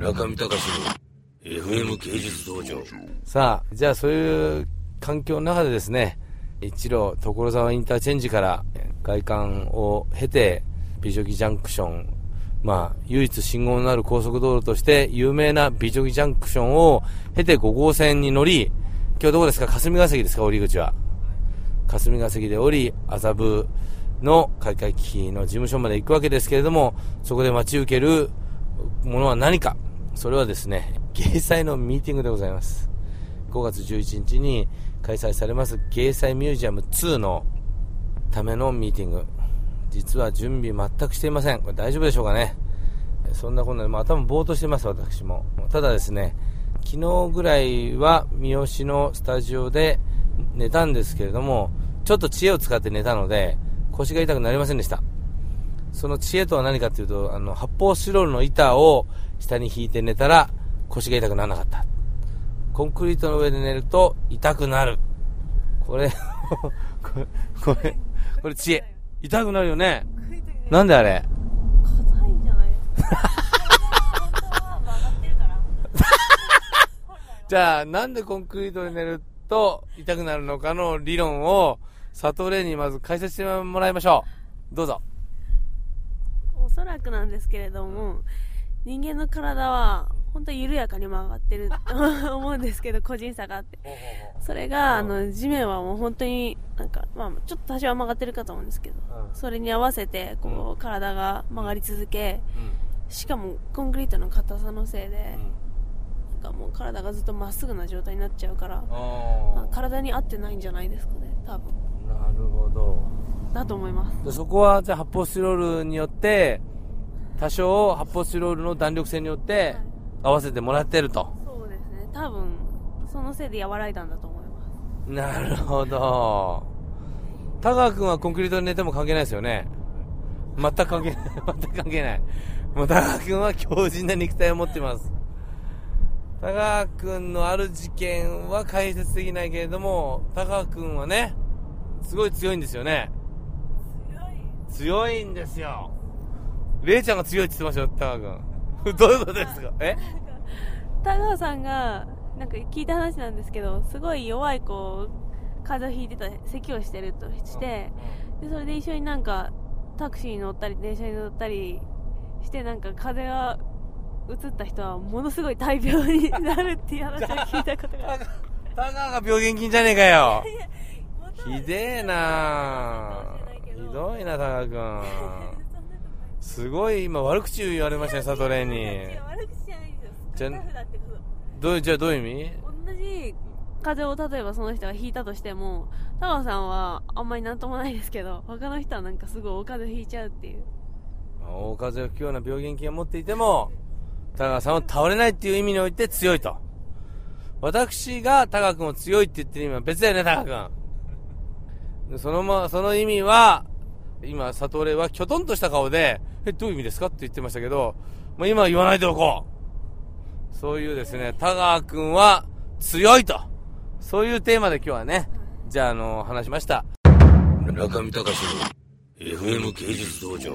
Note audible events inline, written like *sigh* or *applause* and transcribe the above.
中見隆の FM 芸術道場さあ、じゃあそういう環境の中でですね、一路所沢インターチェンジから外観を経て、美女木ジャンクション、まあ、唯一信号のある高速道路として有名な美女木ジャンクションを経て5号線に乗り、今日どこですか？霞ヶ関ですか？降り口は。霞ヶ関で降り、麻布の開会機の事務所まで行くわけですけれども、そこで待ち受けるものは何か？それはですね、芸祭のミーティングでございます。5月11日に開催されます芸祭ミュージアム2のためのミーティング。実は準備全くしていません。これ大丈夫でしょうかね？そんなこんなで、まあ、頭ぼーっとしてます、私も。ただですね、昨日ぐらいは三好のスタジオで寝たんですけれども、ちょっと知恵を使って寝たので、腰が痛くなりませんでした。その知恵とは何かというと、あの、発泡スチロールの板を下に引いて寝たら腰が痛くならなかった。コンクリートの上で寝ると痛くなる。これ、これ、これ、これ知恵。痛くなるよね。なんであれ？硬いんじゃない？*laughs* じゃあ、なんでコンクリートで寝ると痛くなるのかの理論を、佐藤玲にまず解説してもらいましょう。どうぞ。おそらくなんですけれども人間の体は本当に緩やかに曲がってると *laughs* 思うんですけど個人差があって。それがあの地面はもう本当になんか、まあ、ちょっと多少は曲がってるかと思うんですけどうん。それに合わせてこう体が曲がり続けしかもコンクリートの硬さのせいでなんかもう体がずっとまっすぐな状態になっちゃうからまあ体に合ってないんじゃないですかね多分。なるほど。だと思います。でそこは、じゃあ発泡スチロールによって、多少発泡スチロールの弾力性によって合わせてもらってると。そうですね多分そのせいで和らいだんだと思いますなるほど。田川君はコンクリートで寝ても関係ないですよね。全く関係ない。*laughs* 全く関係ない。もう田川君は強靭な肉体を持っています。田川君のある事件は解説できないけれども、田川君はね、すごい強いんですよね。強いんですよ。レイちゃんが強いって言ってましたよ、田川君。*laughs* どういうことですか？え？田川さんがなんか聞いた話なんですけどすごい弱いこう風邪をひいてた咳をしてるとしてでそれで一緒になんかタクシーに乗ったり電車に乗ったりしてなんか風邪が移った人はものすごい大病になるっていう話を聞いたことがある田川が病原菌じゃねえかよ。*laughs* ひでえなひどいな、田川君。すごい今悪口言われましたね、佐藤玲に。悪口じゃないですよどうじゃあどういう意味？同じ風邪を例えばその人がひいたとしても田川さんはあんまりなんともないですけど他の人はなんかすごいお風邪ひいちゃうっていう大風邪をひくような病原菌を持っていても、田川さんは倒れないっていう意味において強いと。私が田川君を強いって言ってる意味は別だよね、田川君。でそのま、その意味は、今、悟れはきょとんとした顔で、え、どういう意味ですか？って言ってましたけど、まあ、今は言わないでおこう。そういうですね、田川くんは強いと。そういうテーマで今日はね、じゃあ、あの、話しました。中見隆の FM 芸術道場